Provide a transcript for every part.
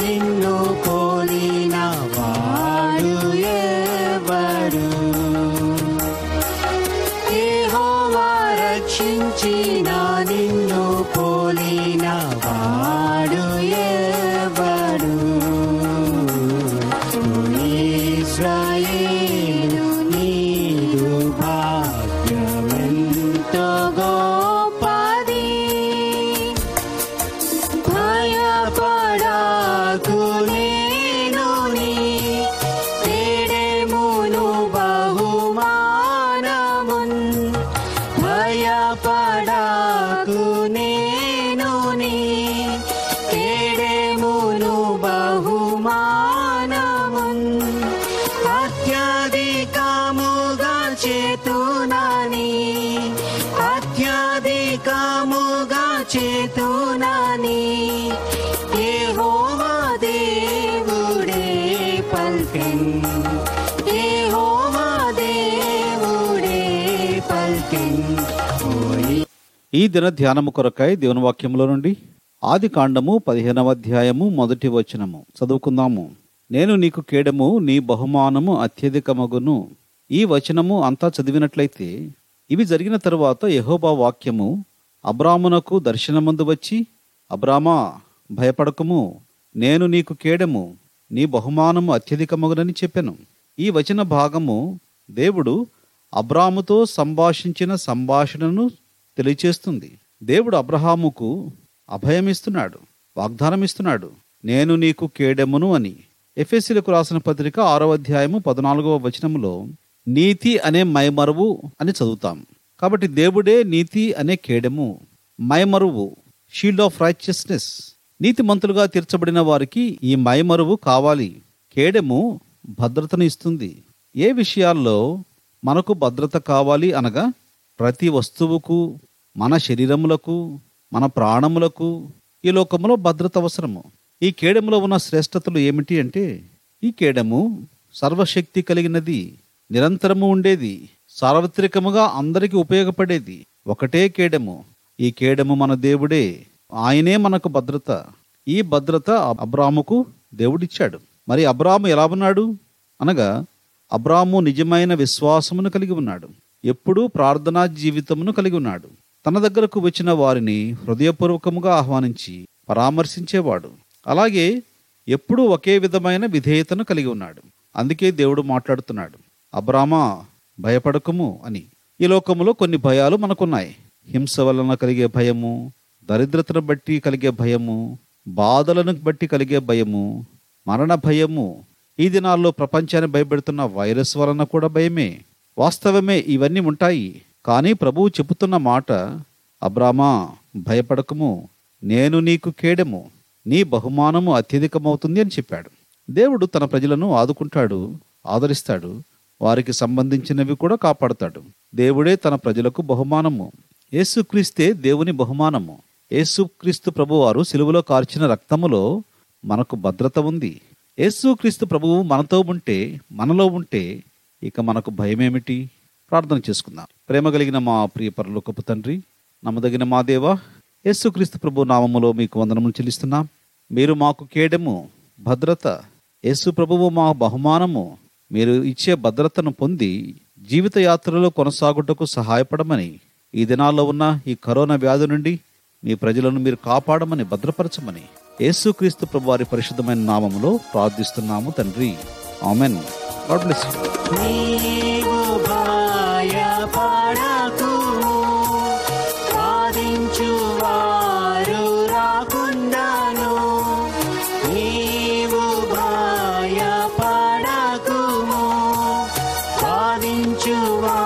నిన్ను పోలిన వాడు ఎవరు? రక్షించిన నిన్ను కోలిన వాడు చేతునాని ఏ యెహోవా దేవుడే పల్కెన్ యెహోవా దేవుడే పల్కెన్ ఈ దిన ధ్యానము కొరకై దేవుని వాక్యంలో నుండి ఆది కాండము పదిహేనవ అధ్యాయము మొదటి వచనము. చదువుకుందాము. నేను నీకు కేడము నీ బహుమానము అత్యధికమగును. ఈ వచనము అంతా చదివినట్లయితే ఇవి జరిగిన తరువాత యహోబా వాక్యము అబ్రామునకు దర్శనమందు వచ్చి అబ్రామా భయపడకము. నేను నీకు కేడము. నీ బహుమానము అత్యధికమగునని చెప్పెను. ఈ వచన భాగము దేవుడు అబ్రాముతో సంభాషించిన సంభాషణను తెలియచేస్తుంది. దేవుడు అబ్రహాముకు అభయమిస్తున్నాడు వాగ్దానం ఇస్తున్నాడు నేను నీకు కేడెమును అని. ఎఫ్ఎస్సీలకు రాసిన పత్రిక ఆరో అధ్యాయము పద్నాలుగవ వచనములో నీతి అనే మైమరువు అని చదువుతాం. కాబట్టి దేవుడే నీతి అనే కేడము మైమరువు షీల్డ్ ఆఫ్ రైచియస్నెస్ నీతిమంతులుగా తీర్చబడిన వారికి ఈ మైమరువు కావాలి. కేడము భద్రతను ఇస్తుంది. ఏ విషయాల్లో మనకు భద్రత కావాలి అనగా ప్రతి వస్తువుకు మన శరీరములకు మన ప్రాణములకు ఈ లోకములో భద్రత అవసరము. ఈ కేడములో ఉన్న శ్రేష్టతలు ఏమిటి అంటే ఈ కేడము సర్వశక్తి కలిగినది నిరంతరము ఉండేది. సార్వత్రికముగా అందరికీ ఉపయోగపడేది ఒకటే కేడము. ఈ కేడెము మన దేవుడే. ఆయనే మనకు భద్రత. ఈ భద్రత అబ్రాముకు దేవుడిచ్చాడు. మరి అబ్రాము ఎలా ఉన్నాడు? అనగా అబ్రాము నిజమైన విశ్వాసమును కలిగి ఉన్నాడు. ఎప్పుడూ ప్రార్థనా జీవితమును కలిగి ఉన్నాడు. తన దగ్గరకు వచ్చిన వారిని హృదయపూర్వకముగా ఆహ్వానించి పరామర్శించేవాడు. అలాగే ఎప్పుడూ ఒకే విధమైన విధేయతను కలిగి ఉన్నాడు. అందుకే దేవుడు మాట్లాడుతున్నాడు. అబ్రామా భయపడకము అని. ఈ లోకములో కొన్ని భయాలు మనకున్నాయి. హింస వలన కలిగే భయము దరిద్రతను బట్టి కలిగే భయము బాధలను బట్టి కలిగే భయము మరణ భయము. ఈ దినాల్లో ప్రపంచాన్ని భయపెడుతున్న వైరస్ వలన కూడా భయమే. వాస్తవమే ఇవన్నీ ఉంటాయి. కానీ ప్రభువు చెబుతున్న మాట అబ్రామా భయపడకము. నేను నీకు కేడము. నీ బహుమానము అత్యధికమవుతుంది అని చెప్పాడు. దేవుడు తన ప్రజలను ఆదుకుంటాడు ఆదరిస్తాడు. వారికి సంబంధించినవి కూడా కాపాడుతాడు. దేవుడే తన ప్రజలకు బహుమానము. యేసుక్రీస్తే దేవుని బహుమానము. యేసుక్రీస్తు ప్రభువారు సిలువలో కార్చిన రక్తములో మనకు భద్రత ఉంది. యేసుక్రీస్తు ప్రభువు మనతో ఉంటే మనలో ఉంటే ఇక మనకు భయమేమిటి? ప్రార్థన చేసుకుందాం. ప్రేమ కలిగిన మా ప్రియ పరలోకపు తండ్రి నమ్మదగిన మా దేవ యేసుక్రీస్తు ప్రభు నామములో మీకు వందనములు చెల్లిస్తున్నాం. మీరు మాకు కేడము భద్రత. యేసు ప్రభువు మా బహుమానము. మీరు ఇచ్చే భద్రతను పొంది జీవిత యాత్రలో కొనసాగుటకు సహాయపడమని ఈ దినాల్లో ఉన్న ఈ కరోనా వ్యాధి నుండి మీ ప్రజలను మీరు కాపాడమని భద్రపరచమని యేసుక్రీస్తు ప్రభు వారి పరిశుద్ధమైన నామంలో ప్రార్థిస్తున్నాము తండ్రి. Amen. God bless you. ఉంచువా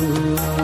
love.